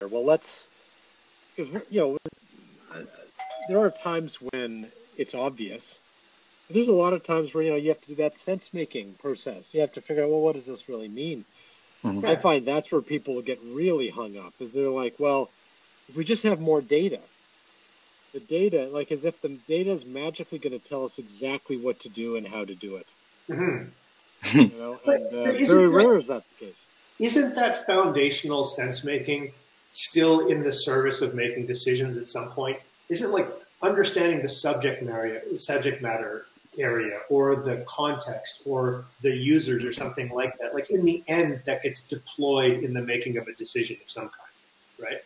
Well, let's, because you know, there are times when it's obvious. There's a lot of times where you know you have to do that sense making process. You have to figure out, well, what does this really mean? Mm-hmm. I find that's where people get really hung up, is they're like, well, if we just have more data, the data, like as if the data is magically going to tell us exactly what to do and how to do it. Mm-hmm. you know, and uh, very rare is that the case. Isn't that foundational sense making still in the service of making decisions at some point? Isn't like understanding the subject matter, subject matter area or the context or the users or something like that. Like in the end, that gets deployed in the making of a decision of some kind, right?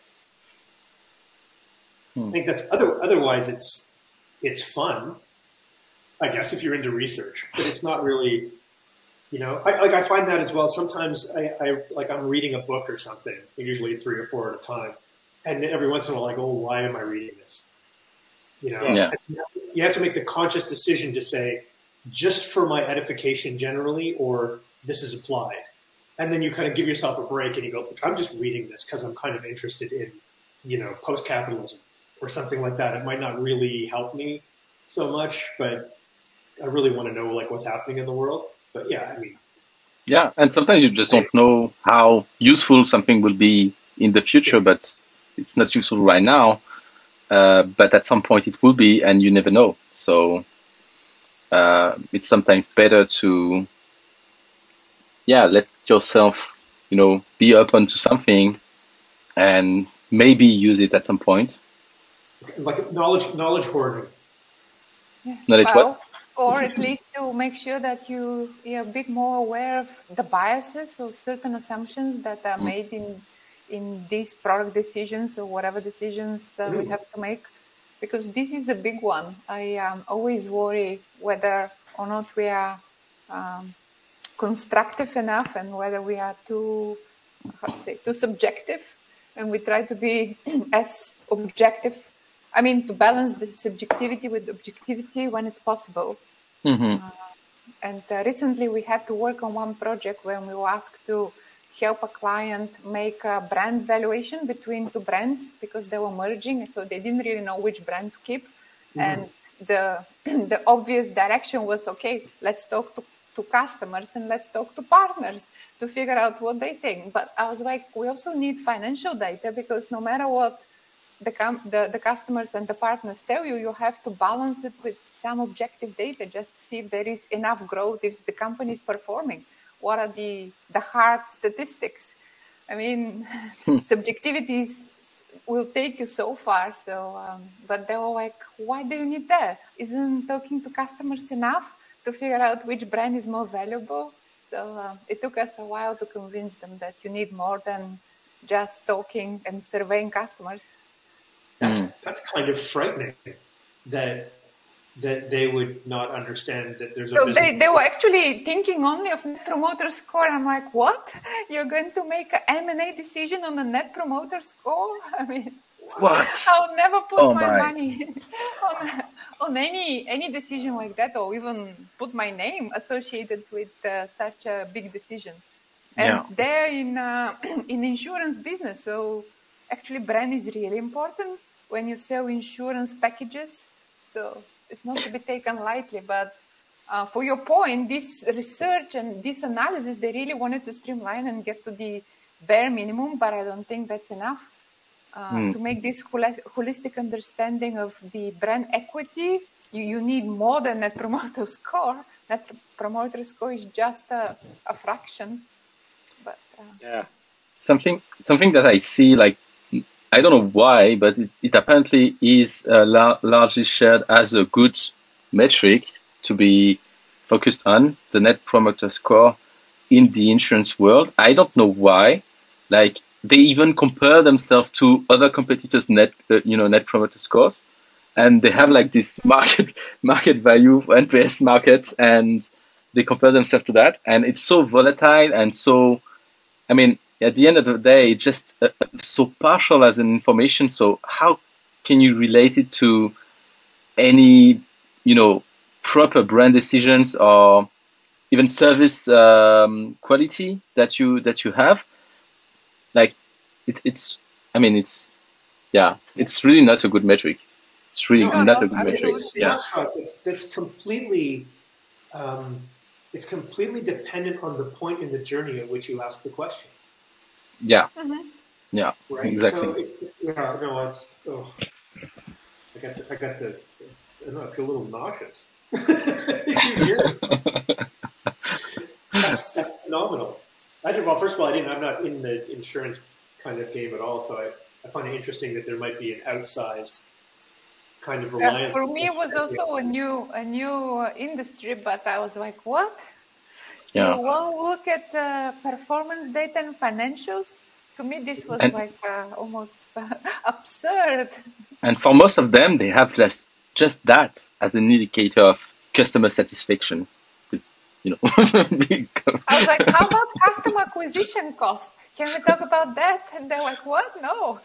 Hmm. I think that's other, otherwise it's it's fun, I guess, if you're into research, but it's not really, you know, I, like I find that as well. Sometimes I, I like I'm reading a book or something, usually three or four at a time, and every once in a while like, oh, why am I reading this? You know, yeah. you have to make the conscious decision to say, just for my edification generally, or this is applied. And then you kind of give yourself a break and you go, I'm just reading this because I'm kind of interested in, you know, post capitalism or something like that. It might not really help me so much, but I really want to know like what's happening in the world. But yeah, I mean, yeah, and sometimes you just don't know how useful something will be in the future, yeah. but it's not useful right now. Uh, but at some point it will be, and you never know. So uh, it's sometimes better to, yeah, let yourself, you know, be open to something, and maybe use it at some point. Like knowledge, knowledge hoarding. Yeah. Knowledge well, what? Or at least to make sure that you are a bit more aware of the biases or certain assumptions that are mm. made in in these product decisions or whatever decisions uh, we have to make. Because this is a big one. I um, always worry whether or not we are um, constructive enough and whether we are too how to say too subjective. And we try to be as objective i mean to balance the subjectivity with objectivity when it's possible mm-hmm. uh, and uh, recently we had to work on one project when we were asked to help a client make a brand valuation between two brands because they were merging so they didn't really know which brand to keep mm-hmm. and the the obvious direction was okay let's talk to, to customers and let's talk to partners to figure out what they think but i was like we also need financial data because no matter what the, com- the, the customers and the partners tell you you have to balance it with some objective data just to see if there is enough growth if the company is performing. What are the the hard statistics? I mean hmm. subjectivities will take you so far so um, but they were like why do you need that? Isn't talking to customers enough to figure out which brand is more valuable? So uh, it took us a while to convince them that you need more than just talking and surveying customers that's, hmm. that's kind of frightening that that they would not understand that there's a so they, they were actually thinking only of net promoter score. I'm like what? You're going to make an m&a decision on a net promoter score? I mean what? I'll never put oh my, my, money on, on any any decision like that or even put my name associated with uh, such a big decision. And yeah. they're in uh, in insurance business so actually brand is really important when you sell insurance packages so it's not to be taken lightly. But uh, for your point, this research and this analysis, they really wanted to streamline and get to the bare minimum, but I don't think that's enough. Uh, mm. To make this holistic understanding of the brand equity, you, you need more than net promoter score. Net promoter score is just a, a fraction. But uh, yeah, something something that I see like I don't know why, but it, it apparently is uh, la- largely shared as a good metric to be focused on the net promoter score in the insurance world. I don't know why. Like they even compare themselves to other competitors' net, uh, you know, net promoter scores, and they have like this market market value NPS markets, and they compare themselves to that, and it's so volatile and so. I mean, at the end of the day, it's just uh, so partial as an information. So how can you relate it to any, you know, proper brand decisions or even service um, quality that you that you have? Like, it, it's I mean, it's yeah, it's really not a good metric. It's really No, not no, a good I metric. Yeah, that's, that's completely, um, it's completely dependent on the point in the journey at which you ask the question. Yeah, Mhm. yeah, Right. exactly. So it's, it's yeah, no, it's, oh, I got the, I got the, I don't know, I feel a little nauseous. You hear it? that's, that's phenomenal. I did, well, first of all, I didn't, I'm not in the insurance kind of game at all, so I, I find it interesting that there might be an outsized kind of Uh, reliance. for me, it was also a new a new uh, industry, but I was like, what? Yeah. Won't look at uh, performance data and financials? To me, this was And- like uh, almost uh, absurd. And for most of them, they have just just that as an indicator of customer satisfaction, because you know. I was like, how about customer acquisition cost? Can we talk about that? And they're like, what? No.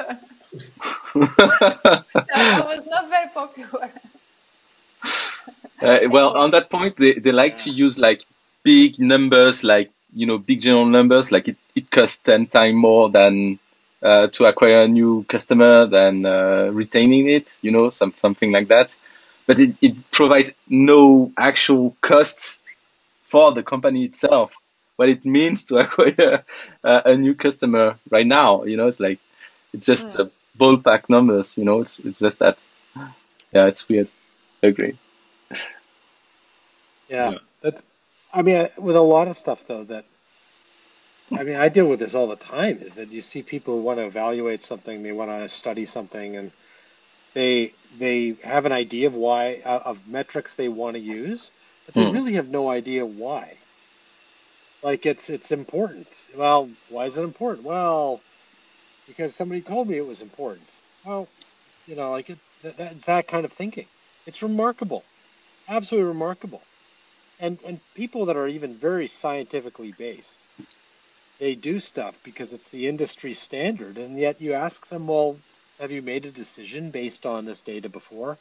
that was not very popular. Uh, well, on that point, they, they like to use like big numbers, like, you know, big general numbers, like it, it costs 10 times more than uh, to acquire a new customer than uh, retaining it, you know, some, something like that. But it, it provides no actual costs for the company itself. What it means to acquire a, a new customer right now, you know, it's like, it's just a ballpark numbers, you know, it's, it's just that. Yeah, it's weird. I agree. Yeah. Yeah. That's, I mean, with a lot of stuff though, that I mean, I deal with this all the time. Is that you see people who want to evaluate something, they want to study something, and they they have an idea of why uh, of metrics they want to use, but they Hmm. really have no idea why. Like it's it's important. Well, why is it important? Well, because somebody told me it was important. Well, you know, like it, that, that's that kind of thinking. It's remarkable, absolutely remarkable and and people that are even very scientifically based they do stuff because it's the industry standard and yet you ask them well have you made a decision based on this data before?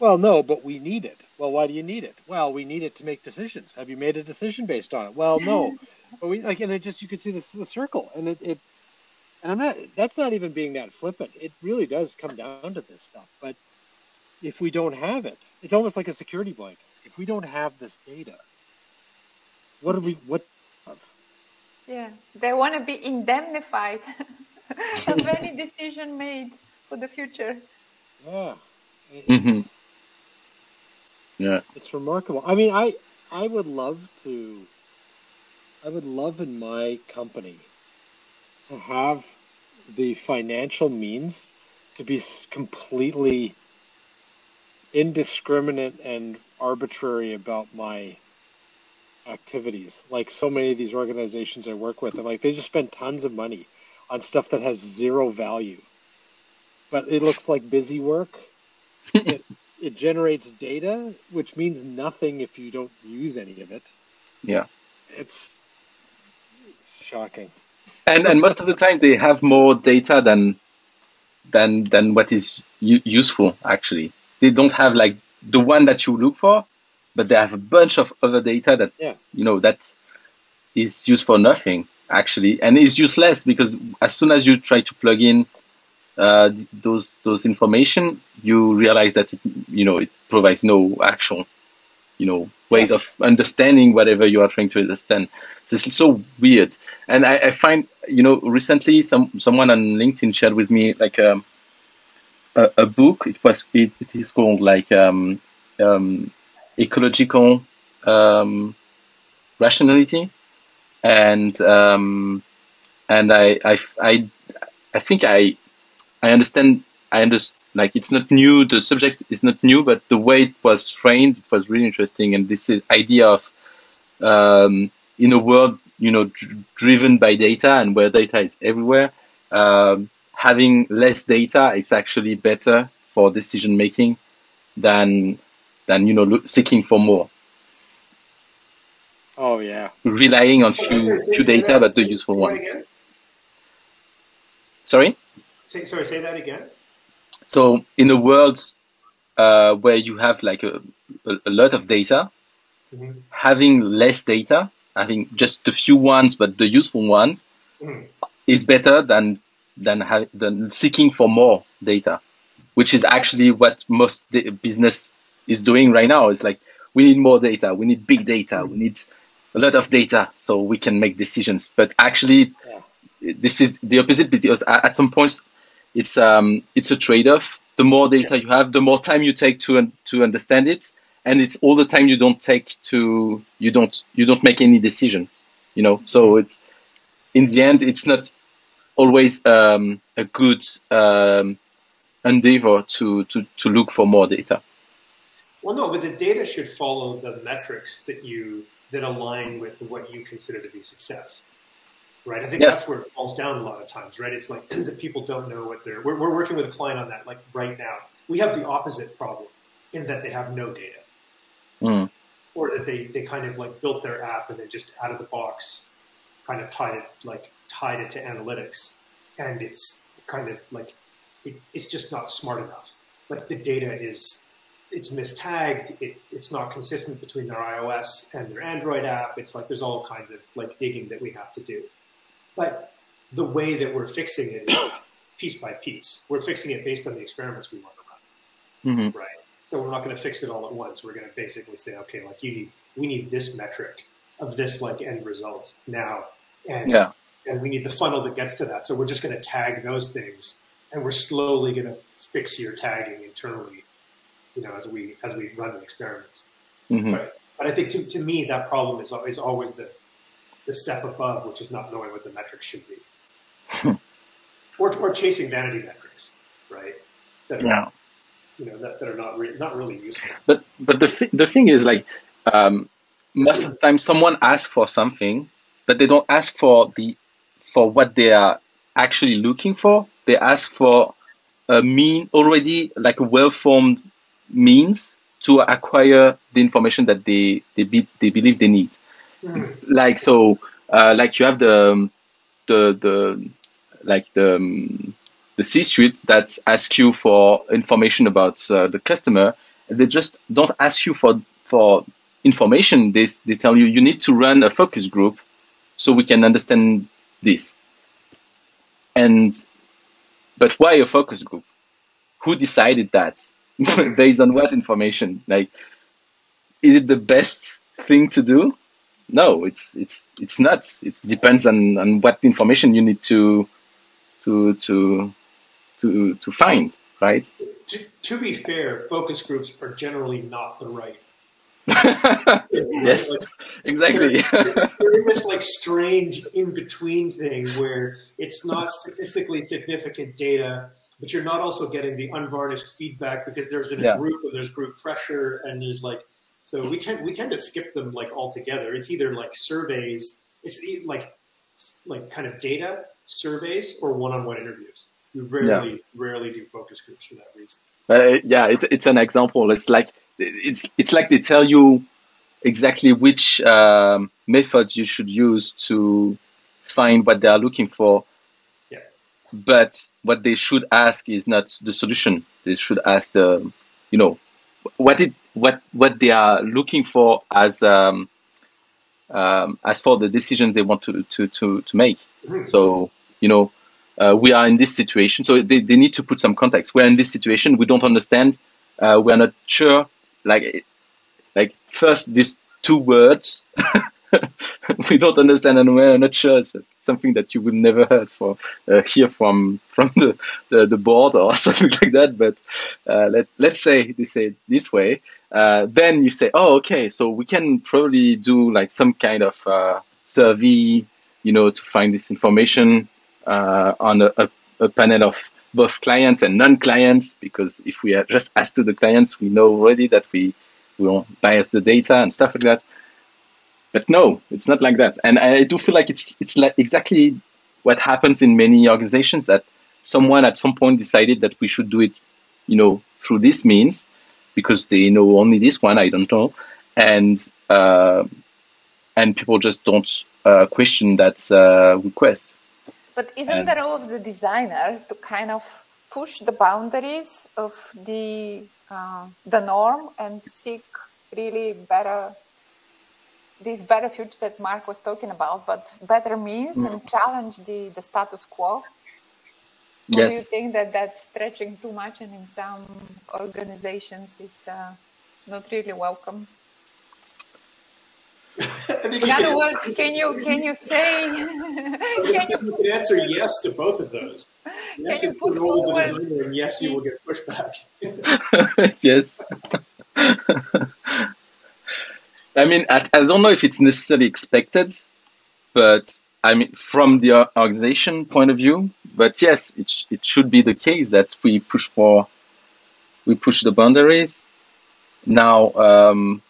Well no but we need it. Well why do you need it? Well we need it to make decisions. Have you made a decision based on it? Well no. But we like and it just you can see this is a circle and it, it and i'm not that's not even being that flippant. It really does come down to this stuff but if we don't have it it's almost like a security blanket if we don't have this data, what do we what? Yeah, they want to be indemnified of any decision made for the future. Yeah, It- Mhm. it's, Yeah. it's remarkable. I mean, I I would love to, I would love in my company to have the financial means to be completely indiscriminate and arbitrary about my activities. Like so many of these organizations I work with, and like they just spend tons of money on stuff that has zero value, but it looks like busy work. it, it generates data, which means nothing if you don't use any of it. Yeah. It's it's shocking. and and most of the time they have more data than than than what is u- useful actually they don't have like the one that you look for but they have a bunch of other data that Yeah. you know that is used for nothing actually and is useless because as soon as you try to plug in uh, those those information you realize that it, you know it provides no actual you know ways of understanding whatever you are trying to understand. This is so weird, and I, I find you know recently some someone on LinkedIn shared with me like um, a a book. It was it, it is called like um, um, ecological um, rationality, and um, and I, I I I think I I understand I understand like it's not new. The subject is not new but the way it was framed it was really interesting. And this idea of um, in a world you know dr- driven by data and where data is everywhere um, having less data is actually better for decision making than than you know look, seeking for more Oh yeah. relying on few few data but the useful Say one sorry Say, sorry, say that again. So in a world uh, where you have like a, a, a lot of data, Mhm. having less data, having just a few ones but the useful ones, Mhm. is better than than, ha- than seeking for more data, which is actually what most business is doing right now. It's like we need more data, we need big data, we need a lot of data so we can make decisions. But actually, yeah. this is the opposite because at some points it's um, it's a trade-off. The more data you have, the more time you take to to understand it, and it's all the time you don't take to you don't you don't make any decision. You know, so it's in the end it's not always um, a good um, endeavor to, to to look for more data. Well, no, but the data should follow the metrics that you that align with what you consider to be success right? I think yes. that's where it falls down a lot of times, right? It's like the people don't know what they're. We're, we're working with a client on that, like right now. We have the opposite problem in that they have no data, mm. or that they they kind of like built their app and then just out of the box, kind of tied it like tied it to analytics, and it's kind of like it, it's just not smart enough. Like the data is it's mistagged. It, it's not consistent between their iOS and their Android app. It's like there's all kinds of like digging that we have to do. But the way that we're fixing it is piece by piece. We're fixing it based on the experiments we want to run, mm-hmm. right? So we're not going to fix it all at once. We're going to basically say, okay, like you need, we need this metric of this like end result now, and yeah. And we need the funnel that gets to that. So we're just going to tag those things, and we're slowly going to fix your tagging internally, you know, as we as we run the experiments. Mm-hmm. But, but I think to, to me that problem is is always the the step above, which is not knowing what the metrics should be, or, or chasing vanity metrics, right? That are, yeah. you know, that, that are not re- not really useful. But but the th- the thing is like um, most of the time someone asks for something, but they don't ask for the for what they are actually looking for. They ask for a mean already like a well formed means to acquire the information that they they, be, they believe they need. Mm. Like so, uh, like you have the the the like the um, the C-suite that asks you for information about uh, the customer. They just don't ask you for for information. They they tell you you need to run a focus group so we can understand this. And but why a focus group? Who decided that? Based on what information? Like, is it the best thing to do? no, it's it's it's not. It depends on, on what information you need to to to to to find, right? To, to be fair, focus groups are generally not the right. yes, like, exactly. They're, in this like strange in between thing where it's not statistically significant data, but you're not also getting the unvarnished feedback because there's in a yeah. group and there's group pressure and there's like so we tend we tend to skip them like altogether. It's either like surveys, it's like like kind of data surveys or one-on-one interviews. We rarely yeah. rarely do focus groups for that reason. Uh, yeah, it's it's an example. It's like it's it's like they tell you exactly which um, methods you should use to find what they are looking for. Yeah. But what they should ask is not the solution. They should ask the, you know, what it what what they are looking for as um, um, as for the decisions they want to to to, to make. Mm-hmm. So you know, uh, we are in this situation. So they, they need to put some context. We're in this situation. We don't understand. Uh, we're not sure. Like like first these two words we don't understand and we're not sure. It's something that you would never heard for uh, hear from from the, the, the board or something like that. But uh, let let's say they say this way. Uh, then you say, oh, okay, so we can probably do like some kind of uh, survey, you know, to find this information uh, on a, a, a panel of both clients and non-clients. Because if we are just asked to the clients, we know already that we won't bias the data and stuff like that. But no, it's not like that. And I do feel like it's it's like exactly what happens in many organizations that someone at some point decided that we should do it, you know, through this means because they know only this one. I don't know, and uh, and people just don't uh, question that uh, request. But isn't and, the role of the designer to kind of push the boundaries of the uh, the norm and seek really better this better future that Mark was talking about, but better means mm. and challenge the, the status quo? Yes. do you think that that's stretching too much and in some organizations is uh, not really welcome? I think In other can, words, can you can you say can you you can answer yes to both of those. Yes, you it's the put role of the forward- designer, and yes, you will get pushback. yes. I mean, I, I don't know if it's necessarily expected, but I mean, from the organization point of view, but yes, it, sh- it should be the case that we push for, we push the boundaries. Now, um,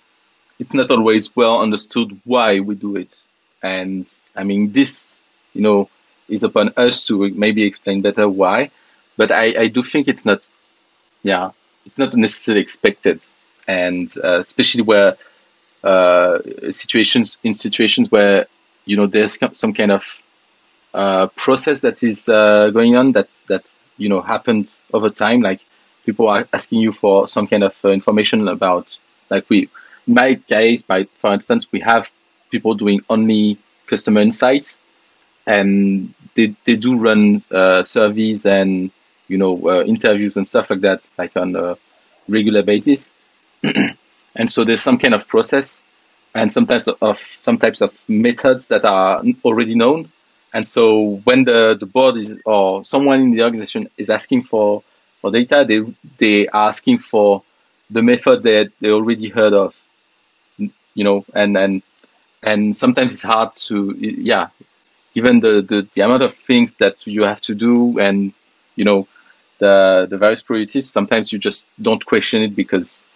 it's not always well understood why we do it. And I mean, this, you know, is upon us to maybe explain better why, but I, I do think it's not, yeah, it's not necessarily expected. And, uh, especially where, uh, situations, in situations where, you know, there's some kind of, uh, process that is, uh, going on that, that, you know, happened over time. Like people are asking you for some kind of uh, information about, like we, my case, by, for instance, we have people doing only customer insights and they, they do run, uh, surveys and, you know, uh, interviews and stuff like that, like on a regular basis. and so there's some kind of process and sometimes of some types of methods that are already known. And so when the, the board is or someone in the organization is asking for, for data, they they are asking for the method that they already heard of. You know, and and and sometimes it's hard to yeah, given the, the, the amount of things that you have to do and you know the the various priorities, sometimes you just don't question it because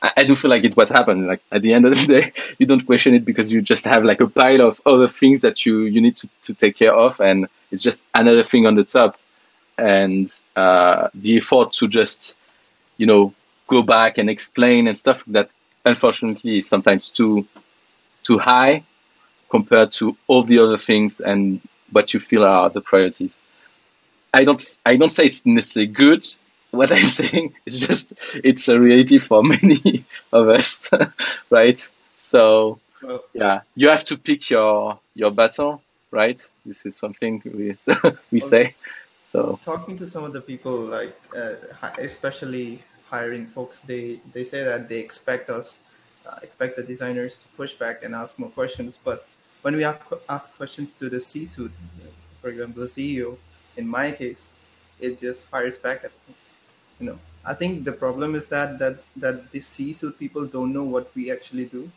I, I do feel like it's what happened. Like at the end of the day, you don't question it because you just have like a pile of other things that you, you need to, to take care of and it's just another thing on the top. And uh, the effort to just, you know, go back and explain and stuff like that unfortunately is sometimes too too high compared to all the other things and what you feel are the priorities. I don't I don't say it's necessarily good. What I'm saying is just it's a reality for many of us, right? So Well, yeah, you have to pick your your battle, right? This is something we we say. So talking to some of the people, like uh, especially hiring folks, they they say that they expect us, uh, expect the designers to push back and ask more questions. But when we ask, questions to the C-suite, for example, the CEO, in my case, it just fires back at me. You know, I think the problem is that that that the C-suite people don't know what we actually do,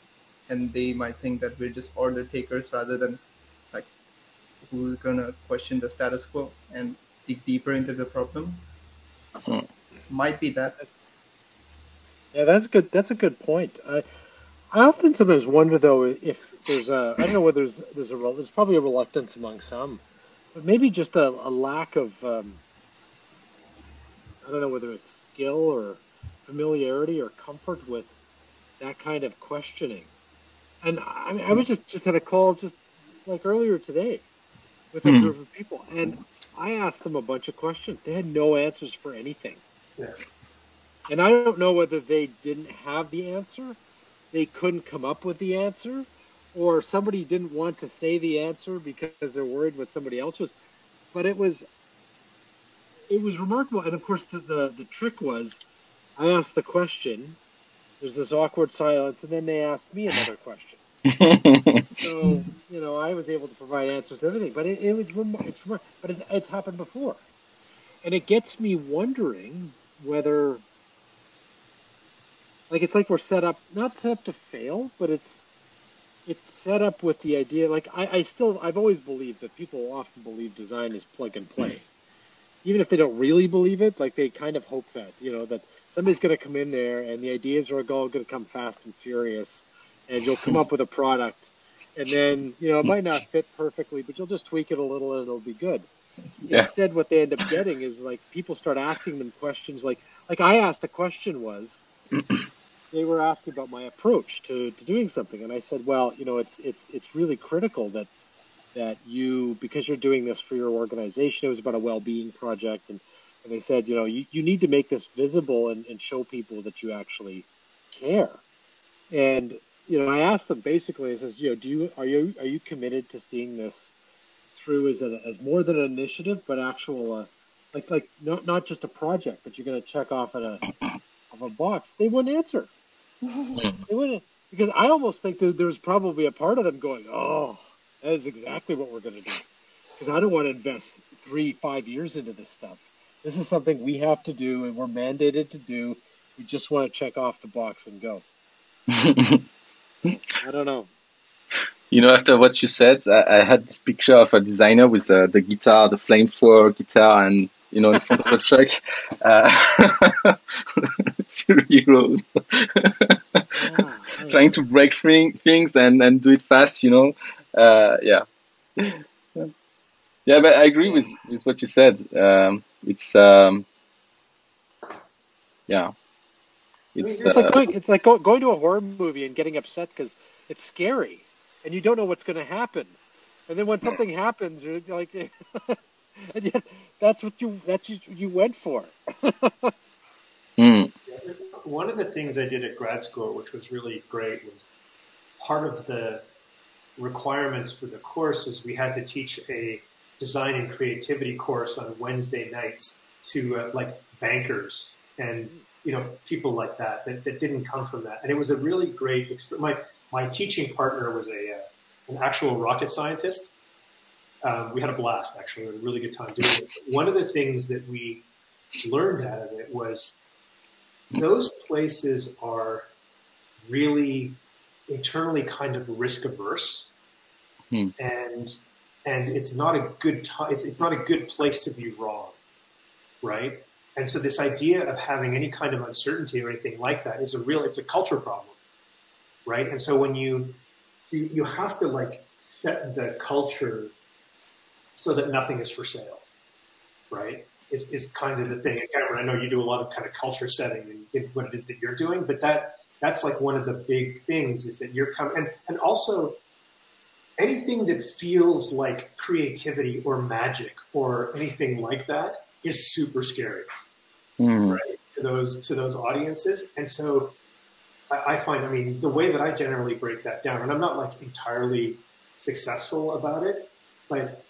and they might think that we're just order takers rather than like who's gonna question the status quo and dig deeper into the problem. Hmm. Might be that. Yeah, that's good. That's a good point. I I often sometimes wonder though if there's a I don't know whether there's there's a there's probably a reluctance among some, but maybe just a, a lack of um, I don't know whether it's skill or familiarity or comfort with that kind of questioning. And I mean, I was just just had a call just like earlier today with a Hmm. group of people, and I asked them a bunch of questions. They had no answers for anything. Yeah. And I don't know whether they didn't have the answer, they couldn't come up with the answer, or somebody didn't want to say the answer because they're worried what somebody else was. But it was it was remarkable. And of course the, the, the trick was I asked the question, there's this awkward silence, and then they asked me another question. So, you know, I was able to provide answers to everything, but it, it was it's but it, it's happened before, and it gets me wondering whether, like, it's like we're set up not set up to fail, but it's it's set up with the idea. Like, I, I still I've always believed that people often believe design is plug and play, even if they don't really believe it. Like, they kind of hope that you know that somebody's going to come in there and the ideas are all going to come fast and furious, and you'll come up with a product and then you know it might not fit perfectly, but you'll just tweak it a little and it'll be good. Yeah. Instead, what they end up getting is like people start asking them questions like like I asked a question was they were asking about my approach to, to doing something, and I said, well, you know, it's it's it's really critical that that you because you're doing this for your organization. It was about a well-being project, and and they said, you know, you, you need to make this visible and, and show people that you actually care. And you know, I asked them basically, I says, you know, do you are you are you committed to seeing this through as a, as more than an initiative, but actual uh, like like not not just a project, but you're going to check off at a of a box, they wouldn't answer. They wouldn't because I almost think that there's probably a part of them going, "Oh, that is exactly what we're going to do," because I don't want to invest three five years into this stuff. This is something we have to do, and we're mandated to do. We just want to check off the box and go. I don't know. You know, after what you said, I, I had this picture of a designer with uh, the guitar, the flamethrower guitar, and you know, in front of the truck. Uh, Fury Road. Trying to break things and, and do it fast, you know. Uh, yeah. Yeah, but I agree with, with what you said. Um, it's, um, yeah. It's, it's like uh, going, it's like going to a horror movie and getting upset because it's scary and you don't know what's going to happen. And then when something happens, you're like, and yet that's what you that's what you went for. mm. One of the things I did at grad school, which was really great, was part of the requirements for the course is we had to teach a design and creativity course on Wednesday nights to uh, like bankers and you know people like that, that that didn't come from that, and it was a really great experience. My my teaching partner was a uh, an actual rocket scientist, um, we had a blast actually. We had a really good time doing it. One of the things that we learned out of it was those places are really internally kind of risk averse, hmm. and and it's not a good time. It's it's not a good place to be wrong, right? And so this idea of having any kind of uncertainty or anything like that is a real. It's a culture problem, right? And so when you you, you have to like set the culture so that nothing is for sale, right? Is, is kind of the thing. And Cameron, I know you do a lot of kind of culture setting and, what it is that you're doing, but that that's like one of the big things is that you're coming and, and also anything that feels like creativity or magic or anything like that is super scary mm. right to those to those audiences and so I, I, find i mean the way that i generally break that down and i'm not like entirely successful about it but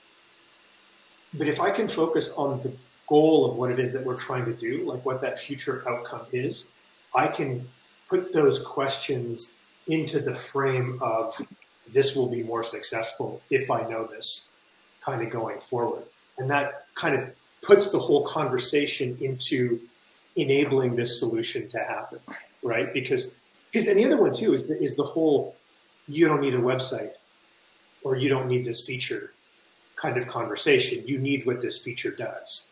but if I can focus on the goal of what it is that we're trying to do, like what that future outcome is, I can put those questions into the frame of this will be more successful if I know this kind of going forward. And that kind of puts the whole conversation into enabling this solution to happen, right? Because, because and the other one too is the, is the whole you don't need a website or you don't need this feature kind of conversation. You need what this feature does.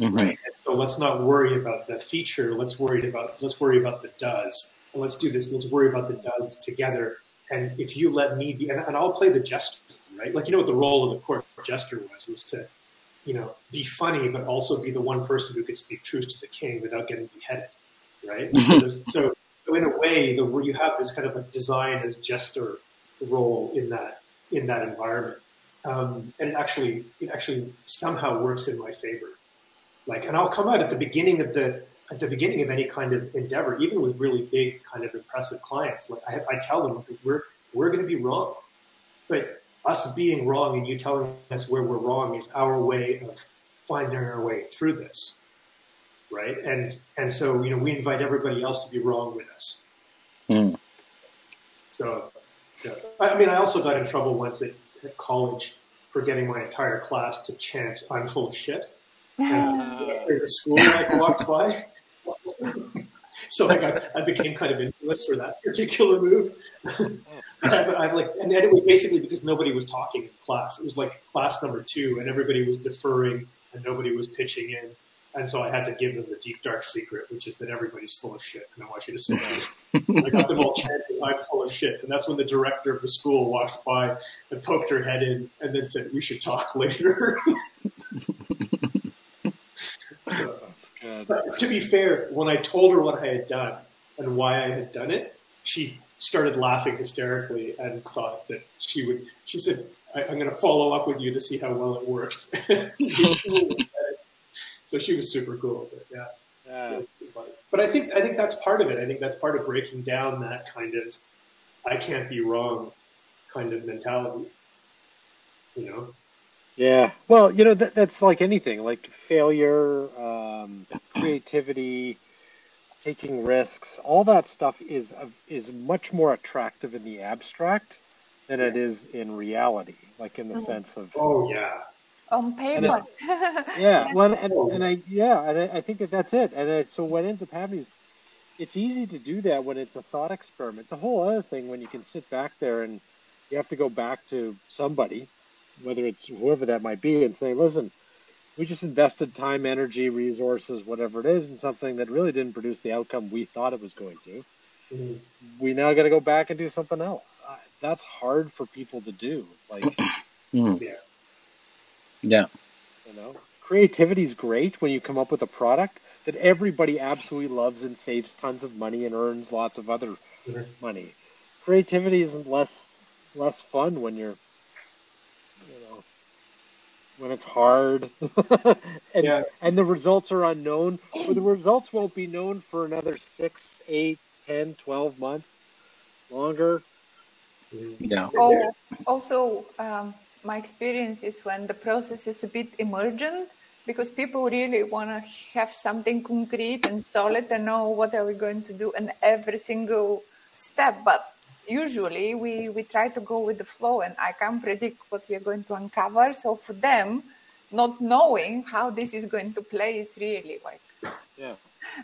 Mm-hmm. Right. And so let's not worry about the feature. Let's worry about let's worry about the does. And let's do this. Let's worry about the does together. And if you let me be, and, and I'll play the jester, right? Like you know what the role of the court jester was was to, you know, be funny, but also be the one person who could speak truth to the king without getting beheaded, right? so, so, so in a way, the you have this kind of a design as jester role in that in that environment um, and it actually it actually somehow works in my favor. Like, and I'll come out at the beginning of the at the beginning of any kind of endeavor, even with really big kind of impressive clients. Like I, I tell them we're we're going to be wrong, but us being wrong and you telling us where we're wrong is our way of finding our way through this, right? And and so you know we invite everybody else to be wrong with us. Mm. So, yeah. I mean, I also got in trouble once at at college for getting my entire class to chant "I'm full of shit." And uh, after the school like walked by, so like I, I, became kind of infamous for that particular move. I, I like, and it was basically because nobody was talking in class. It was like class number two, and everybody was deferring, and nobody was pitching in. And so I had to give them the deep dark secret, which is that everybody's full of shit, and I want you to say it. I got them all chanting, "I'm full of shit," and that's when the director of the school walked by and poked her head in, and then said, "We should talk later." so, to be fair, when I told her what I had done and why I had done it, she started laughing hysterically and thought that she would. She said, I, am going to follow up with you to see how well it worked." so she was super cool. But yeah. yeah. But I think I think that's part of it. I think that's part of breaking down that kind of I can't be wrong kind of mentality. You know. Yeah. Well, you know, that, that's like anything, like failure, um, creativity, taking risks. All that stuff is is much more attractive in the abstract than it is in reality, like in the sense of. Oh yeah. On paper. yeah. Well, and, and I yeah, and I, I think that that's it. And it, so what ends up happening is, it's easy to do that when it's a thought experiment. It's a whole other thing when you can sit back there and you have to go back to somebody whether it's whoever that might be, and say, listen, we just invested time, energy, resources, whatever it is, in something that really didn't produce the outcome we thought it was going to. Mm-hmm. We now got to go back and do something else. Uh, that's hard for people to do. Like, mm. yeah, yeah, you know, creativity is great when you come up with a product that everybody absolutely loves and saves tons of money and earns lots of other mm-hmm. money. Creativity isn't less less fun when you're you know when it's hard and, yeah. and the results are unknown or the results won't be known for another six eight ten twelve months longer yeah oh, also um, my experience is when the process is a bit emergent because people really want to have something concrete and solid and know what are we going to do in every single step but usually we, we try to go with the flow and I can't predict what we are going to uncover. So for them, not knowing how this is going to play is really like yeah.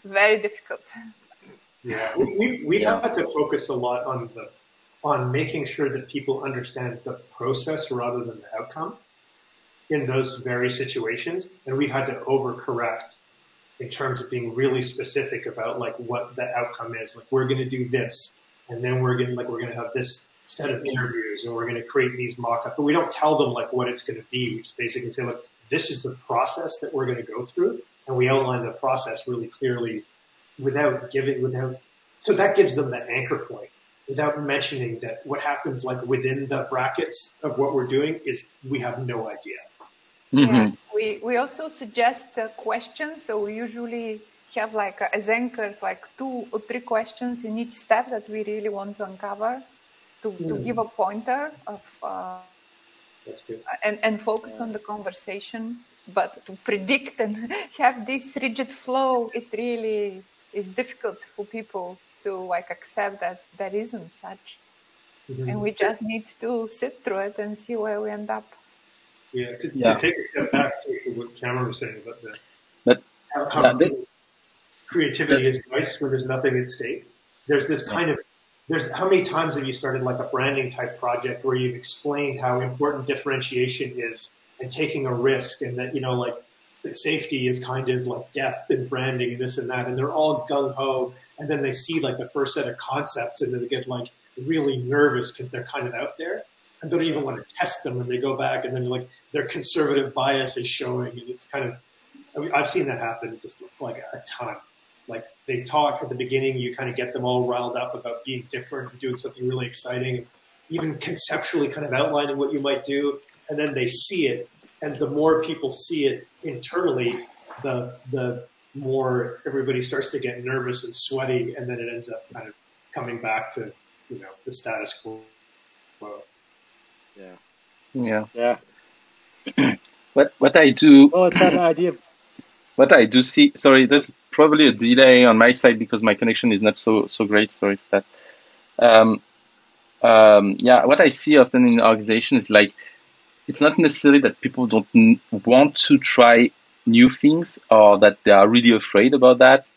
very difficult. Yeah, we, we yeah. had to focus a lot on the on making sure that people understand the process rather than the outcome in those very situations. And we've had to overcorrect in terms of being really specific about like what the outcome is. Like we're going to do this and then we're going like we're going to have this set of interviews and we're going to create these mock-ups but we don't tell them like what it's going to be we just basically say look this is the process that we're going to go through and we outline the process really clearly without giving without so that gives them the anchor point without mentioning that what happens like within the brackets of what we're doing is we have no idea mm-hmm. yeah. we we also suggest uh, questions so we usually have like as anchors like two or three questions in each step that we really want to uncover to, mm. to give a pointer of uh, and, and focus yeah. on the conversation but to predict and have this rigid flow it really is difficult for people to like accept that there isn't such mm-hmm. and we just need to sit through it and see where we end up yeah to, yeah. to take a step back to what cameron was saying about that but how, how yeah, creativity is nice when there's nothing at stake. There's this kind of there's how many times have you started like a branding type project where you've explained how important differentiation is and taking a risk and that you know like safety is kind of like death and branding and this and that and they're all gung ho and then they see like the first set of concepts and then they get like really nervous because they're kind of out there and don't even want to test them and they go back and then like their conservative bias is showing and it's kind of I mean, I've seen that happen just like a ton. Like they talk at the beginning, you kind of get them all riled up about being different and doing something really exciting, even conceptually kind of outlining what you might do, and then they see it, and the more people see it internally, the the more everybody starts to get nervous and sweaty, and then it ends up kind of coming back to you know the status quo. Yeah. Yeah. Yeah. what what I do. Well, it's that idea of what I do see, sorry, there's probably a delay on my side because my connection is not so so great. Sorry for that. Um, um, yeah, what I see often in organization is like it's not necessarily that people don't want to try new things or that they are really afraid about that,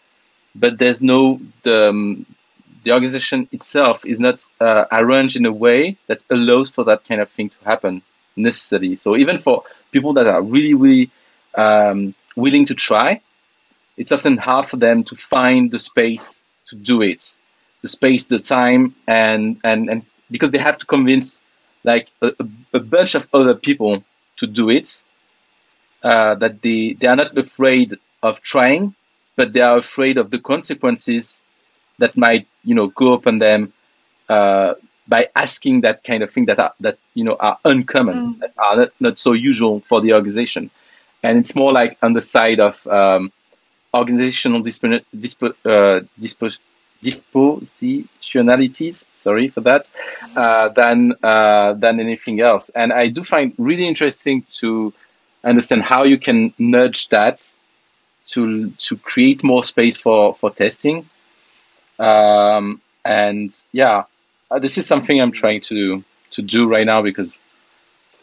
but there's no the um, the organization itself is not uh, arranged in a way that allows for that kind of thing to happen necessarily. So even for people that are really really um, willing to try, it's often hard for them to find the space to do it, the space, the time, and and and because they have to convince like a, a bunch of other people to do it, uh, that they they are not afraid of trying, but they are afraid of the consequences that might you know go upon them uh, by asking that kind of thing that are that you know are uncommon, mm. that are not, not so usual for the organization and it's more like on the side of um, organizational disp- disp- uh, disp- dispositionalities, sorry for that, uh, than uh, than anything else. And I do find really interesting to understand how you can nudge that to to create more space for for testing. Um, and yeah, uh, this is something I'm trying to to do right now because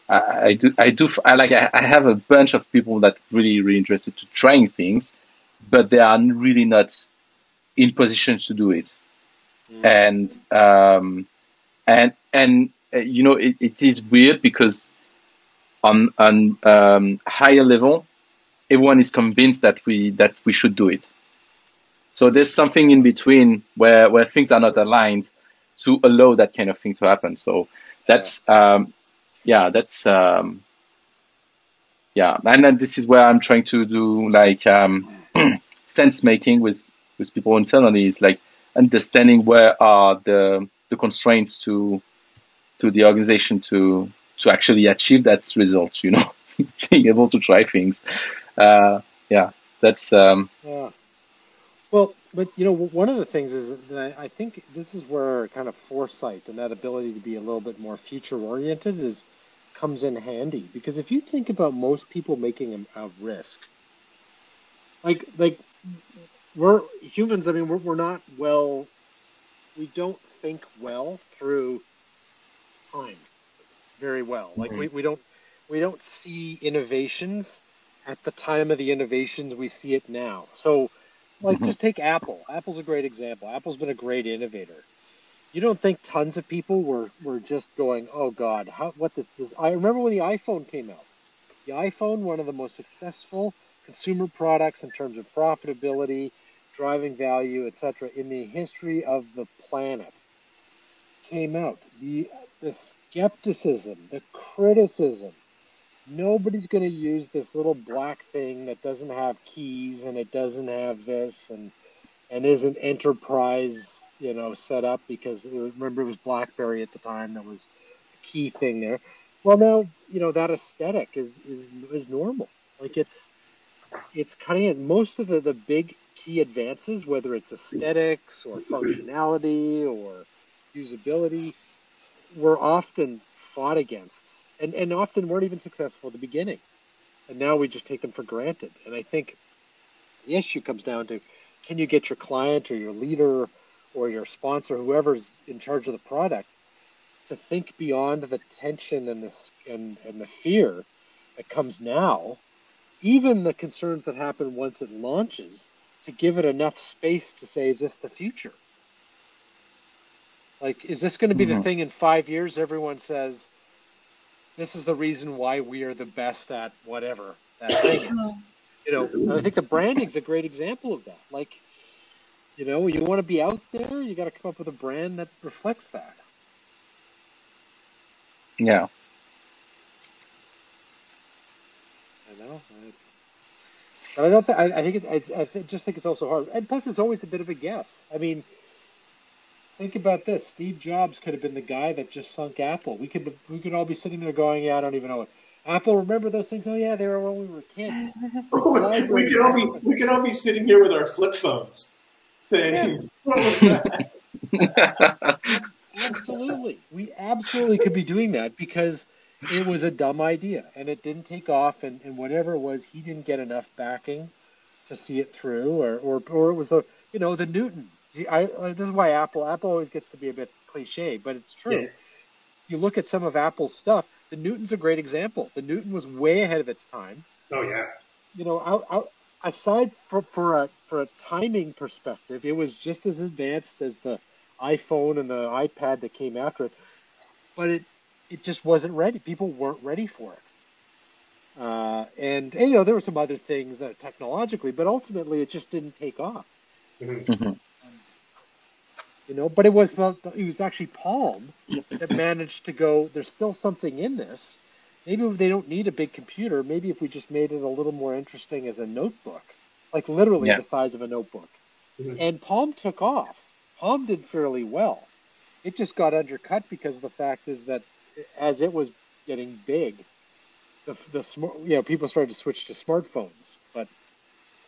I, do I do I like I have a bunch of people that really really interested to trying things, but they are really not in position to do it. Mm. And, um, and, and, uh, you know, it, it is weird because on, on, um, higher level, everyone is convinced that we, that we should do it. So there's something in between where, where things are not aligned to allow that kind of thing to happen. So that's, um, yeah, that's, um, yeah, and then this is where I'm trying to do like, um, sense making with with people internally is like understanding where are the the constraints to to the organization to to actually achieve that result. You know, being able to try things. Uh, yeah, that's. Um, yeah. Well, but you know, one of the things is that I think this is where kind of foresight and that ability to be a little bit more future oriented is comes in handy because if you think about most people making a, a risk, like like we're humans. I mean, we're, we're not well. We don't think well through time very well. Like mm-hmm. we, we don't we don't see innovations at the time of the innovations. We see it now. So, like, mm-hmm. just take Apple. Apple's a great example. Apple's been a great innovator. You don't think tons of people were, were just going, "Oh God, how what this this?" I remember when the iPhone came out. The iPhone, one of the most successful consumer products in terms of profitability, driving value, etc., in the history of the planet came out. The, the skepticism, the criticism. Nobody's going to use this little black thing that doesn't have keys and it doesn't have this and and isn't enterprise, you know, set up because remember it was BlackBerry at the time that was a key thing there. Well, now you know that aesthetic is is is normal. Like it's it's cutting it. Most of the the big key advances, whether it's aesthetics or functionality or usability, were often fought against and, and often weren't even successful at the beginning. And now we just take them for granted. And I think the issue comes down to can you get your client or your leader or your sponsor, whoever's in charge of the product, to think beyond the tension and the, and, and the fear that comes now, even the concerns that happen once it launches, to give it enough space to say, is this the future? Like, is this going to be mm-hmm. the thing in five years? Everyone says, this is the reason why we are the best at whatever that thing is. You know, I think the branding's a great example of that. Like, you know, you want to be out there, you got to come up with a brand that reflects that. Yeah. I know. I, but I don't. Th- I, I think it, I, I just think it's also hard, and plus it's always a bit of a guess. I mean, think about this: Steve Jobs could have been the guy that just sunk Apple. We could we could all be sitting there going, "Yeah, I don't even know it." Apple, remember those things? Oh yeah, they were when we were kids. we could all be we could all be sitting here with our flip phones, saying, yeah. "What was that?" absolutely, we absolutely could be doing that because it was a dumb idea and it didn't take off and, and whatever it was he didn't get enough backing to see it through or or, or it was the you know the newton. I, this is why apple apple always gets to be a bit cliche but it's true. Yeah. you look at some of apple's stuff the newton's a great example. The newton was way ahead of its time. Oh yeah. You know out, out, aside for, for a for a timing perspective it was just as advanced as the iphone and the ipad that came after it but it it just wasn't ready. People weren't ready for it. Uh, and, and, you know, there were some other things uh, technologically, but ultimately it just didn't take off. Mm-hmm. Um, you know, but it was the, it was actually Palm that managed to go. There's still something in this. Maybe they don't need a big computer. Maybe if we just made it a little more interesting as a notebook, like literally yeah. the size of a notebook. Mm-hmm. And Palm took off. Palm did fairly well. It just got undercut because the fact is that as it was getting big, the the smart you know people started to switch to smartphones, but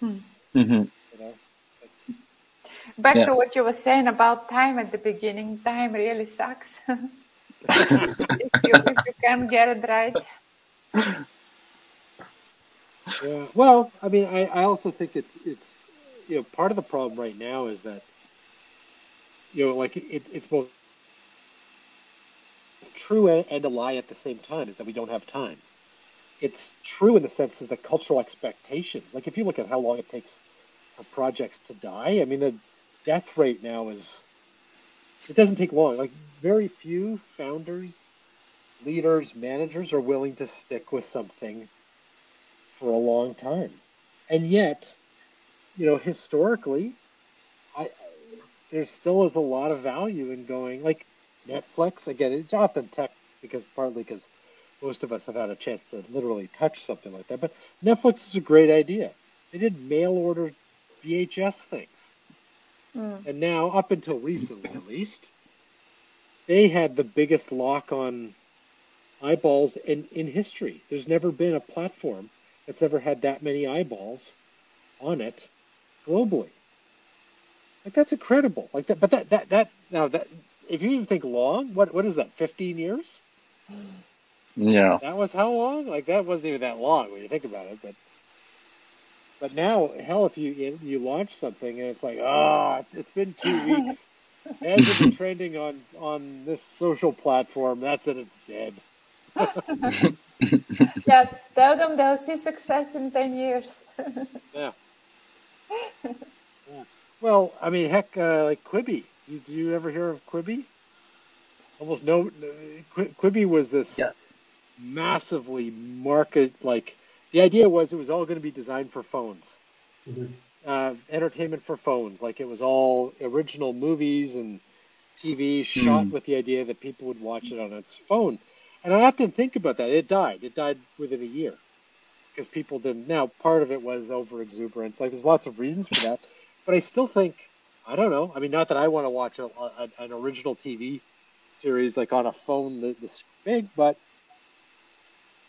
hmm. mm-hmm. you know. back Yeah. to what you were saying about time at the beginning. Time really sucks. if, you, if you can't get it right. Yeah. Well, I mean, I, I also think it's it's you know part of the problem right now is that you know like it, it's both true and, a lie at the same time is that we don't have time. It's true in the sense of the cultural expectations. Like if you look at how long it takes for projects to die, I mean the death rate now is it doesn't take long. Like very few founders, leaders, managers are willing to stick with something for a long time. And yet, you know, historically, I there still is a lot of value in going like Netflix. Again, it's often tech because partly because most of us have had a chance to literally touch something like that. But Netflix is a great idea. They did mail order VHS things. Mm. And now, up until recently at least, they had the biggest lock on eyeballs in, in history. There's never been a platform that's ever had that many eyeballs on it globally. Like that's incredible. Like that, but that that that now that if you even think long, what what is that? Fifteen years? Yeah. That was how long? Like that wasn't even that long when you think about it. But but now, hell, if you you launch something and it's like, ah, it's, it's been two weeks. It hasn't been trending on on this social platform. That's it. It's dead. Yeah, tell them they'll see success in 10 years. Yeah. yeah. Well, I mean, heck, uh, like Quibi. Did you ever hear of Quibi? Almost no. Qui- Quibi was this Yeah. massively market like. The idea was it was all going to be designed for phones, Mhm. uh, entertainment for phones. Like it was all original movies and TV shot Hmm. with the idea that people would watch it on its phone. And I often think about that. It died. It died within a year because people didn't. Now, part of it was over exuberance. Like, there's lots of reasons for that, but I still think I don't know. I mean, not that I want to watch a, a, an original TV series like on a phone that- this big, but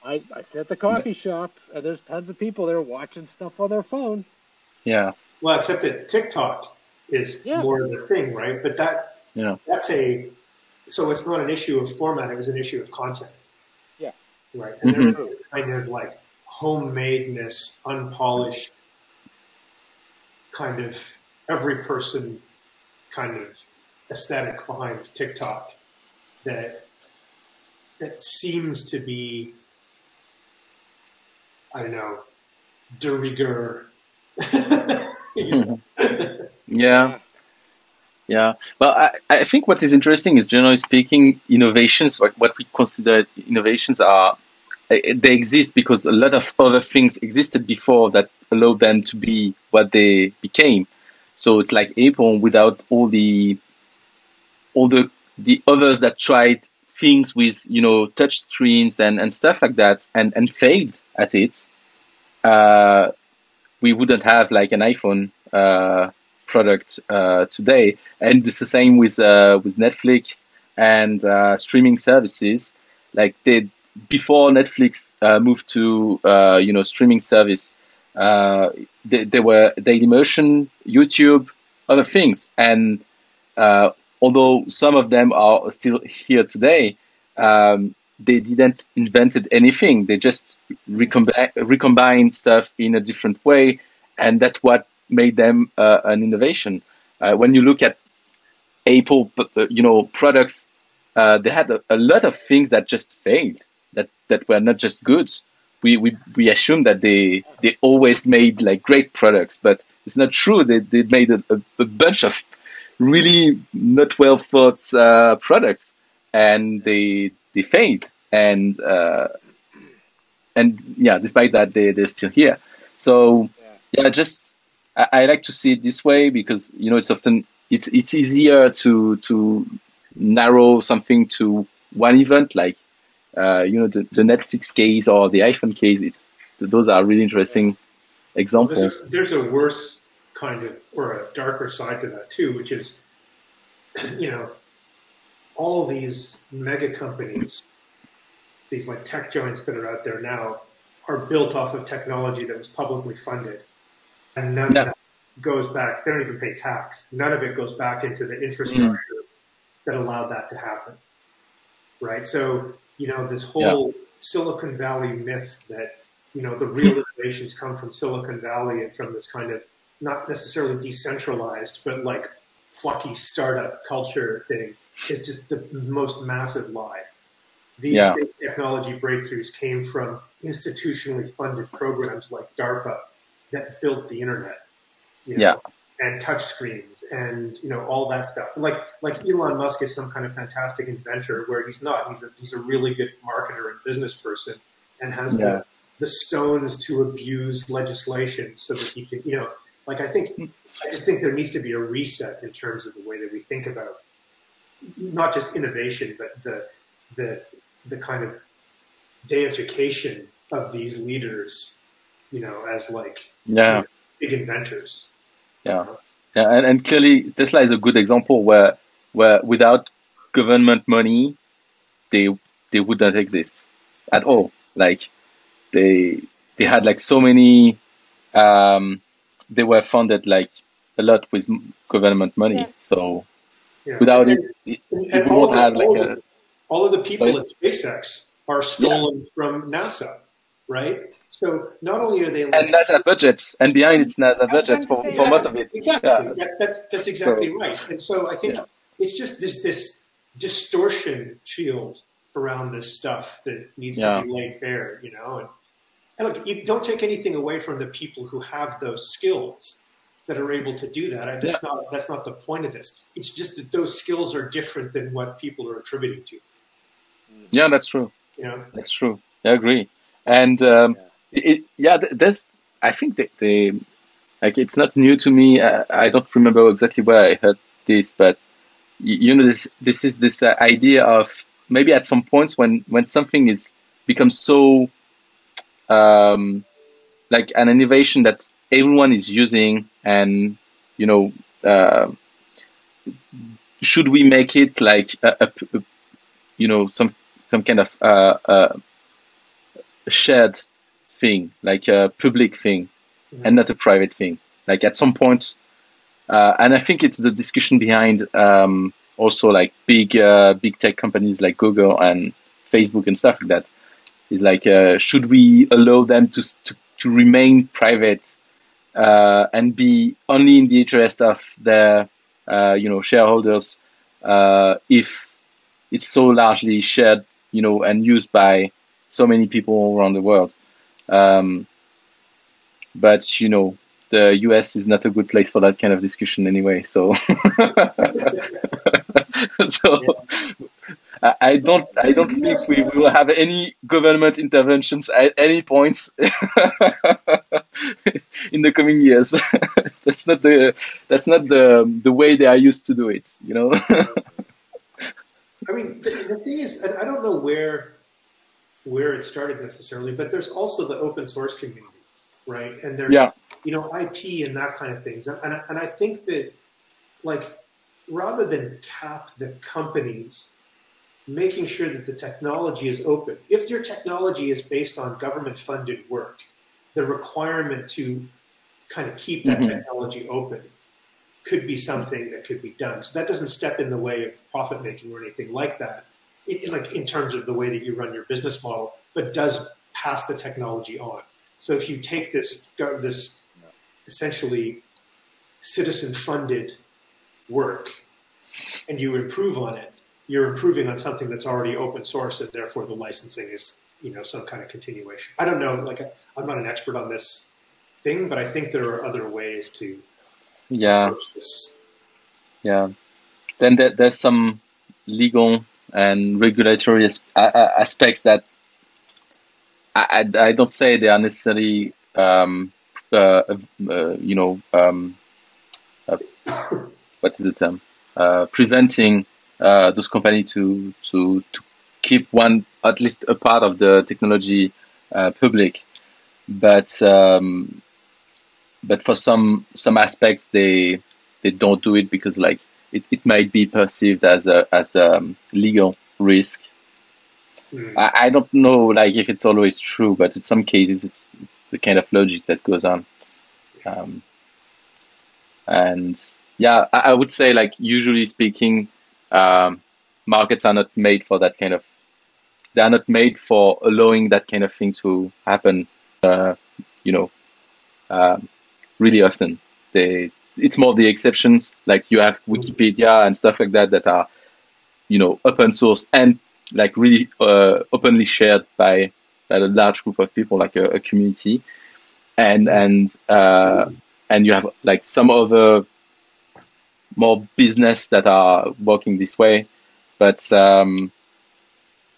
I I sit at the coffee shop and there's tons of people there watching stuff on their phone. Yeah. Well, except that TikTok is Yeah. more of the thing, right? But that Yeah. that's a so it's not an issue of format; it was an issue of content. Yeah. Right, and Mhm. there's a kind of like homemadeness, unpolished, kind of every person kind of aesthetic behind TikTok that that seems to be I don't know de rigueur. Yeah. Yeah. Well, I, I think what is interesting is generally speaking, innovations, what, what we consider innovations are, eh, they exist because a lot of other things existed before that allowed them to be what they became. So it's like Apple without all the, all the, the others that tried things with, you know, touch screens and, and stuff like that and, and failed at it. Uh, we wouldn't have like an iPhone, uh, product uh, today, and it's the same with uh, with Netflix and uh, streaming services. Like they before Netflix uh, moved to you know streaming service, uh, they, were Dailymotion, YouTube, other things, and uh, although some of them are still here today, um, they didn't invented anything. They just recombine, recombine stuff in a different way, and that's what made them uh, an innovation. Uh, when you look at Apple, uh, you know, products, uh, they had a, a, lot of things that just failed, that, that were not just good. We, we, we assume that they, they always made like great products, but it's not true. They, they made a, a, bunch of really not well thought, uh, products and they, they failed. And, uh, and yeah, despite that, they, they're still here. So yeah, just, I, I like to see it this way because, you know, it's often, it's, it's easier to, to narrow something to one event, like, uh, you know, the, the Netflix case or the iPhone case. It's, those are really interesting examples. There's a, there's a worse kind of, or a darker side to that too, which is, you know, all these mega companies, these like tech giants that are out there now, are built off of technology that was publicly funded, and none Yeah. of that goes back. They don't even pay tax. None of it goes back into the infrastructure mm. that allowed that to happen. Right. So you know this whole yeah. Silicon Valley myth that you know the real innovations come from Silicon Valley and from this kind of not necessarily decentralized, but like fluffy startup culture thing is just the most massive lie. These yeah. technology breakthroughs came from institutionally funded programs like DARPA that built the internet. You know, yeah. And touch screens and you know all that stuff. Like like Elon Musk is some kind of fantastic inventor, where he's not. He's a he's a really good marketer and business person, and has yeah. the the stones to abuse legislation so that he can you know like I think I just think there needs to be a reset in terms of the way that we think about not just innovation, but the the the kind of deification of these leaders, you know, as like yeah. big inventors. Yeah. Yeah, and, and clearly Tesla is a good example where where without government money they they would not exist at all. Like they they had like so many um they were funded like a lot with government money. Yeah. So yeah. without and, it, it, it won't have like a. All of the people at SpaceX are stolen yeah. from NASA, right? So not only are they like, and NASA budgets, and behind it's NASA budgets for, for most of it. Exactly, yeah. that, that's that's exactly so, right. And so I think it's just this this distortion field around this stuff that needs to be laid bare, you know. And and look, you don't take anything away from the people who have those skills that are able to do that. That's yeah. not that's not the point of this. It's just that those skills are different than what people are attributing to. Yeah, that's true. Yeah, that's true. I agree. And um, yeah. It, yeah, there's. I think that they like it's not new to me. I, I, don't remember exactly where I heard this, but you know, this this is this uh, idea of maybe at some points when when something is becomes so um, like an innovation that everyone is using and you know uh, should we make it like a, a, a, you know some some kind of uh, uh, shared thing like a public thing mm-hmm. and not a private thing like at some point uh, and I think it's the discussion behind um, also like big uh, big tech companies like Google and Facebook and stuff like that is like, uh, should we allow them to, to, to remain private uh, and be only in the interest of their, uh, you know, shareholders uh, if it's so largely shared, you know, and used by so many people around the world. Um, but you know, the US is not a good place for that kind of discussion anyway. So, so I don't I don't think we will have any government interventions at any points in the coming years. that's not the that's not the the way they are used to do it. You know. I mean, the, the thing is, I don't know where where it started necessarily, but there's also the open source community, right? And there's yeah. you know IP and that kind of things, and and, and I think that like rather than cap the companies making sure that the technology is open. If your technology is based on government funded work, the requirement to kind of keep that mm-hmm. technology open could be something that could be done. So that doesn't step in the way of profit making or anything like that. Like in terms of the way that you run your business model, but does pass the technology on. So if you take this this essentially citizen funded work and you improve on it, you're improving on something that's already open source, and therefore the licensing is you know some kind of continuation. I don't know. Like I'm not an expert on this thing, but I think there are other ways to yeah yeah. Then there, there's some legal and regulatory aspects that I, I, I, don't say they are necessarily um, uh, uh, you know um, uh, what is the term? Uh, preventing uh, those companies to to to keep one at least a part of the technology uh, public, but um, but for some some aspects they they don't do it because like it, it might be perceived as a as a um, legal risk. Mm. I, I don't know like if it's always true, but in some cases it's the kind of logic that goes on. Um, And yeah, I, I would say like usually speaking, um, markets are not made for that kind of. They are not made for allowing that kind of thing to happen. Uh, you know, um, really often. They it's more the exceptions. Like you have Wikipedia and stuff like that that are, you know, open source and like really uh, openly shared by by a large group of people, like a, a community, and and uh, and you have like some other more business that are working this way, but um,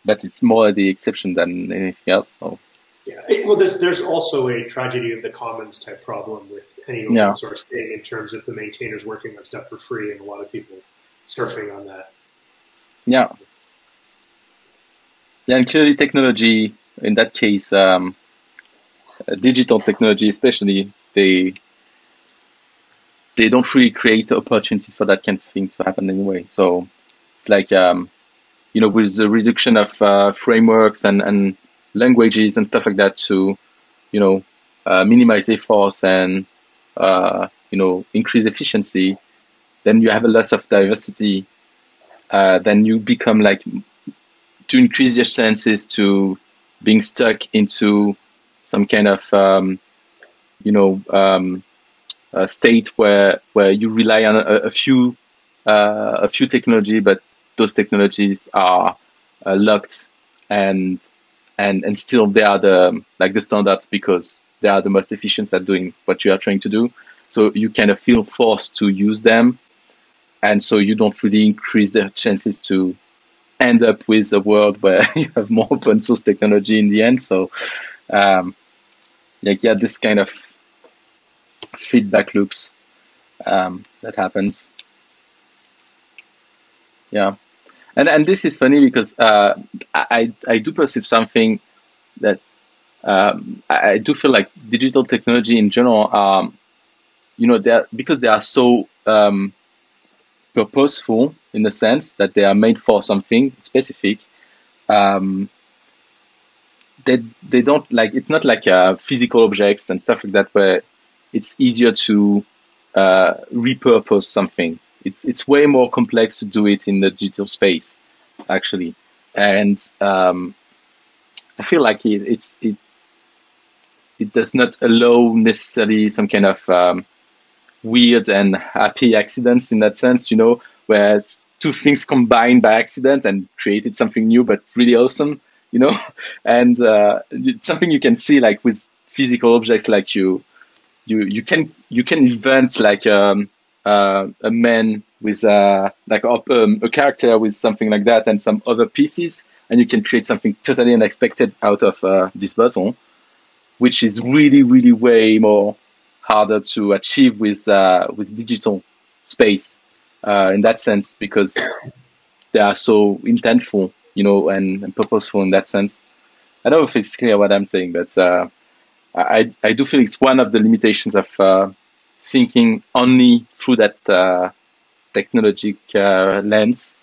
but it's more the exception than anything else. So. Yeah, well, there's there's also a tragedy of the commons type problem with any open yeah. source thing in terms of the maintainers working on stuff for free and a lot of people surfing on that. Yeah. Yeah, and clearly technology in that case, um, uh, digital technology especially, they they don't really create opportunities for that kind of thing to happen anyway. So it's like um, you know, with the reduction of uh, frameworks and, and languages and stuff like that to, you know, uh, minimize efforts and, uh, you know, increase efficiency, then you have a loss of diversity. Uh, then you become like, to increase your chances to being stuck into some kind of, um, you know, um, state where, where you rely on a, a few, uh, a few technology, but those technologies are uh, locked and and and still they are the like the standards because they are the most efficient at doing what you are trying to do. So you kind of feel forced to use them, and so you don't really increase the chances to end up with a world where you have more open source technology in the end. So, um, like yeah, this kind of feedback loops um, that happens. Yeah and and this is funny because uh, I I do perceive something that um, I do feel like digital technology in general, um, you know, they are, because they are so um, purposeful in the sense that they are made for something specific. Um, they they don't like it's not like uh, physical objects and stuff like that where it's easier to uh, repurpose something it's it's way more complex to do it in the digital space, actually, and um, I feel like it it's it it does not allow necessarily some kind of um, weird and happy accidents in that sense, you know, whereas two things combined by accident and created something new but really awesome, you know, and uh, something you can see like with physical objects, like you you you can you can invent like um, uh, a man with uh, like um, a character with something like that and some other pieces, and you can create something totally unexpected out of uh, this button, which is really, really way more harder to achieve with uh, with digital space uh, in that sense because they are so intentful, you know, and, and, purposeful in that sense. I don't know if it's clear what I'm saying, but uh, I I do feel it's one of the limitations of thinking only through that uh, technologic uh, lens.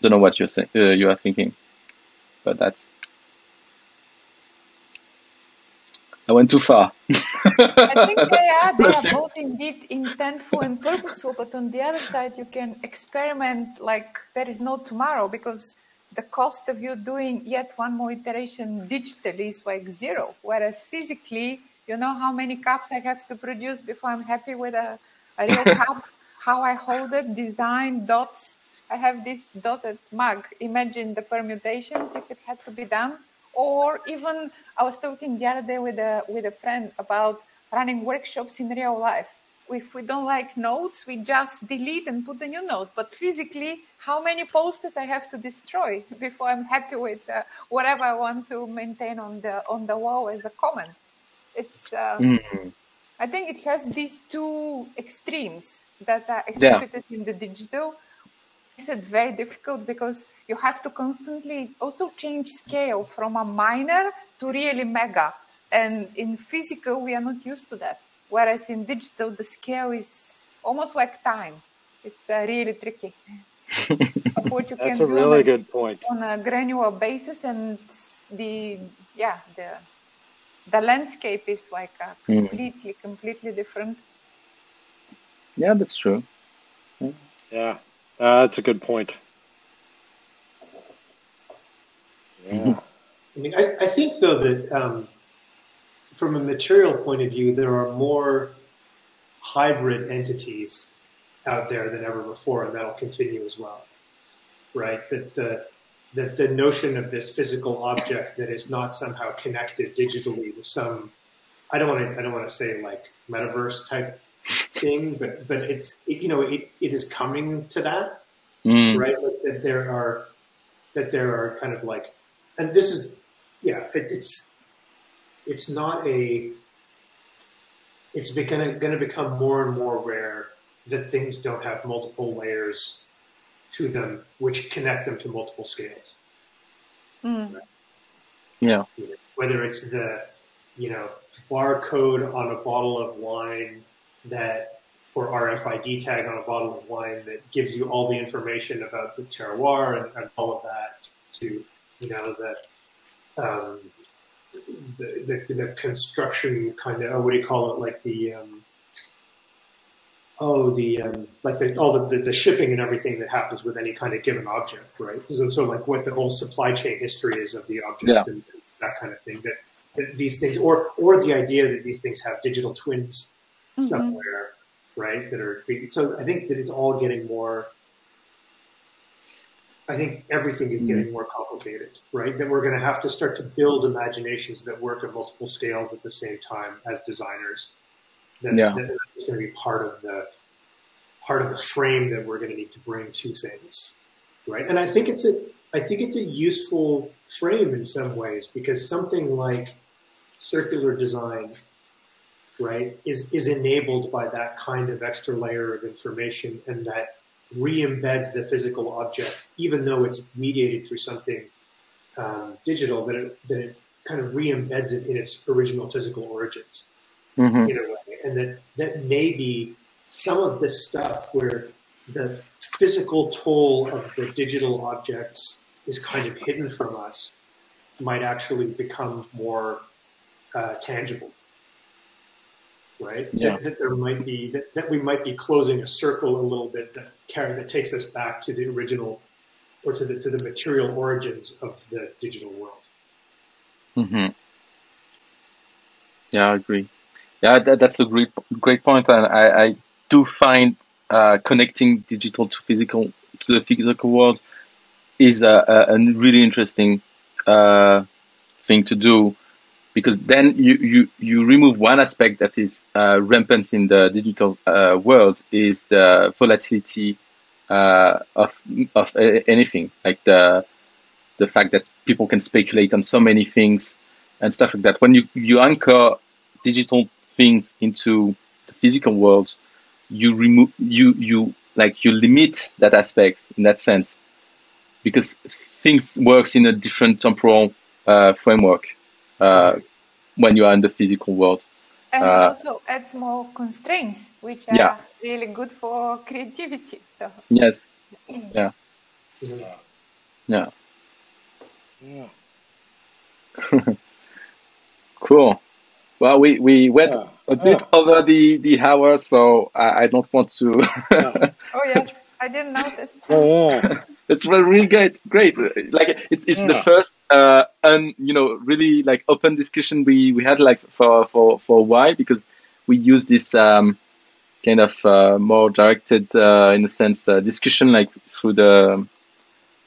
Don't know what you're saying, uh, you are thinking, but that's. I went too far. I think they are, they are both indeed intentful and purposeful, but on the other side, you can experiment like there is no tomorrow because the cost of you doing yet one more iteration digitally is like zero, whereas physically you know how many cups I have to produce before I'm happy with a, a real cup? How I hold it, design, dots. I have this dotted mug. Imagine the permutations if it had to be done. Or even I was talking the other day with a with a friend about running workshops in real life. If we don't like notes, we just delete and put a new note. But physically, how many post-it I have to destroy before I'm happy with uh, whatever I want to maintain on the on the wall as a comment? It's um, mm-hmm. I think it has these two extremes that are exhibited yeah. in the digital. It's very difficult because you have to constantly also change scale from a minor to really mega. And in physical, we are not used to that. Whereas in digital, the scale is almost like time. It's uh, really tricky. of what you That's can a do really on a, good point. On a granular basis, and the yeah the the landscape is like a Mm. completely, completely different. Yeah, that's true. Yeah, uh, that's a good point. Yeah. I mean, I, I think though that um, from a material point of view, there are more hybrid entities out there than ever before, and that'll continue as well. Right? That the the, the notion of this physical object that is not somehow connected digitally with some I don't want to I don't want to say like metaverse type thing, but but it's it, you know it, it is coming to that Mm. right? Like that there are that there are kind of like, and this is, yeah, it, it's it's not a. It's going to become more and more rare that things don't have multiple layers to them, which connect them to multiple scales. Mm. Yeah. Whether it's the, you know, barcode on a bottle of wine that or RFID tag on a bottle of wine that gives you all the information about the terroir and, and all of that to, you know, the, um, the, the, the construction kind of, what do you call it? Like the, um, oh, the, um, like the, all the, the, the shipping and everything that happens with any kind of given object, right? So, so like what the whole supply chain history is of the object Yeah. and that kind of thing that, that these things, or, or the idea that these things have digital twins Mhm. somewhere, right? That are so. I think that it's all getting more. I think everything is getting more complicated, right? That we're going to have to start to build imaginations that work at multiple scales at the same time as designers. That, Yeah. that is going to be part of the part of the frame that we're going to need to bring to things, right? And I think it's a I think it's a useful frame in some ways because something like circular design right, is, is enabled by that kind of extra layer of information and that re-embeds the physical object, even though it's mediated through something um, digital, that it, that it kind of re-embeds it in its original physical origins hmm in a way. And that, that maybe some of this stuff where the physical toll of the digital objects is kind of hidden from us might actually become more uh, tangible right? Yeah. That, that there might be that, that we might be closing a circle a little bit that carry that takes us back to the original or to the to the material origins of the digital world. hmm Yeah, I agree. Yeah, that, that's a great great point, and I, I do find uh, connecting digital to physical to the physical world is a, a, a really interesting uh, thing to do because then you, you, you remove one aspect that is uh, rampant in the digital uh, world is the volatility uh, of of a- anything like the the fact that people can speculate on so many things and stuff like that. When you, you anchor digital things into the physical world, you remove you you like you limit that aspect in that sense because things works in a different temporal uh, framework uh, when you are in the physical world. And Uh, it also adds more constraints, which are Yeah. really good for creativity. So Yes. Mhm. Yeah. Yeah. Cool. Well, we, we went Yeah. a bit over the, the hour, so I, I don't want to. Yeah. oh yes, I didn't notice. Oh yeah. it's really really great. Great. Like it's it's the first uh un you know really like open discussion we we had like for for for a while because we use this um kind of uh, more directed uh, in a sense uh, discussion like through the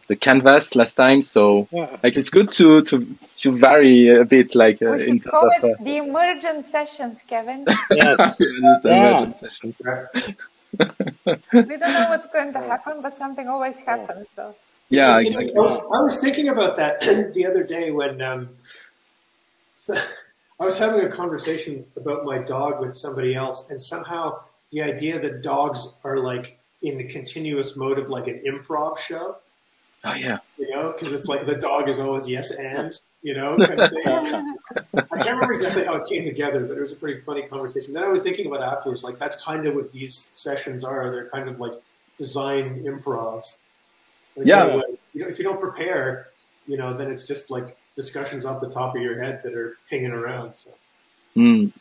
the canvas last time. So Yeah. like it's good to to to vary a bit like uh, We in should call of. it Uh, the emergent sessions, Kevin. Yes. the Yeah. emergent sessions. we don't know what's going to happen, but something always happens. So Yeah, You exactly. I, was, I was thinking about that the other day when um, I was having a conversation about my dog with somebody else, and somehow the idea that dogs are like in the continuous mode of like an improv show, Oh yeah. you know, because it's like the dog is always yes and, you know, kind of thing. I can't remember exactly how it came together, but it was a pretty funny conversation. Then I was thinking about afterwards, like that's kind of what these sessions are. They're kind of like design improv. Like, Yeah. in You know, if you don't prepare, you know, then it's just like discussions off the top of your head that are pinging around. So. Mm.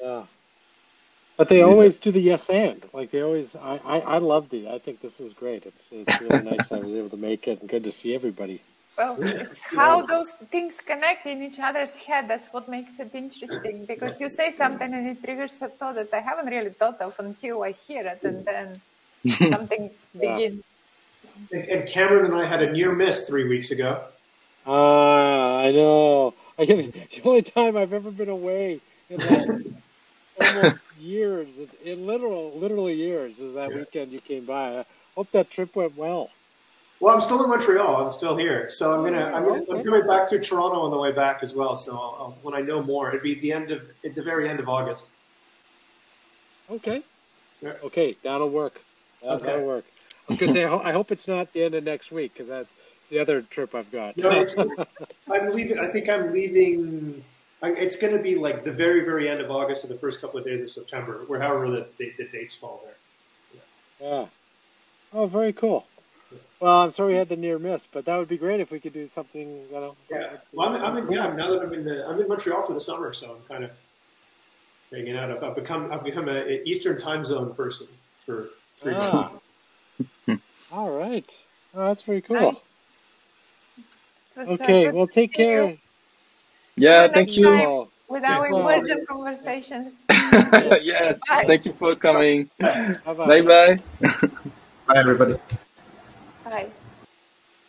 Yeah. But they always do the yes and. Like they always, I, I, I love the. I think this is great. It's it's really nice. I was able to make it and good to see everybody. Well, it's how those things connect in each other's head. That's what makes it interesting. Because you say something and it triggers a thought that I haven't really thought of until I hear it, and then something Yeah. begins. And, and Cameron and I had a near miss three weeks ago. Ah, I know. I get, the only time I've ever been away in like almost years, in, in literal, literally years, is that Yeah. weekend you came by. I hope that trip went well. Well, I'm still in Montreal. I'm still here, so I'm gonna. I'm, gonna, I'm coming back through Toronto on the way back as well. So I'll, I'll, when I know more, it'd be the end of at the very end of August. Okay. Yeah. Okay, that'll work. That, Okay. That'll work. I was gonna say, I ho- I hope it's not the end of next week because that's the other trip I've got. No, it's, it's, I'm leaving. I think I'm leaving. I, it's going to be like the very, very end of August or the first couple of days of September, where however the, the, the dates fall there. yeah. Oh, very cool. Well, I'm sorry we had the near miss, but that would be great if we could do something. You know. Yeah. Well, I'm, I'm in. Yeah. Now that I'm in, the, I'm in Montreal for the summer, so I'm kind of hanging out. I've, I've become. I've become a, a Eastern time zone person for three Ah. months. All right. Oh, that's very cool. Nice. It was, Okay, well, take see you care. Yeah, thank you. time- With our Well- emergent conversations. yes, Bye. thank you for coming. bye-bye. Bye bye. Bye, everybody. Bye.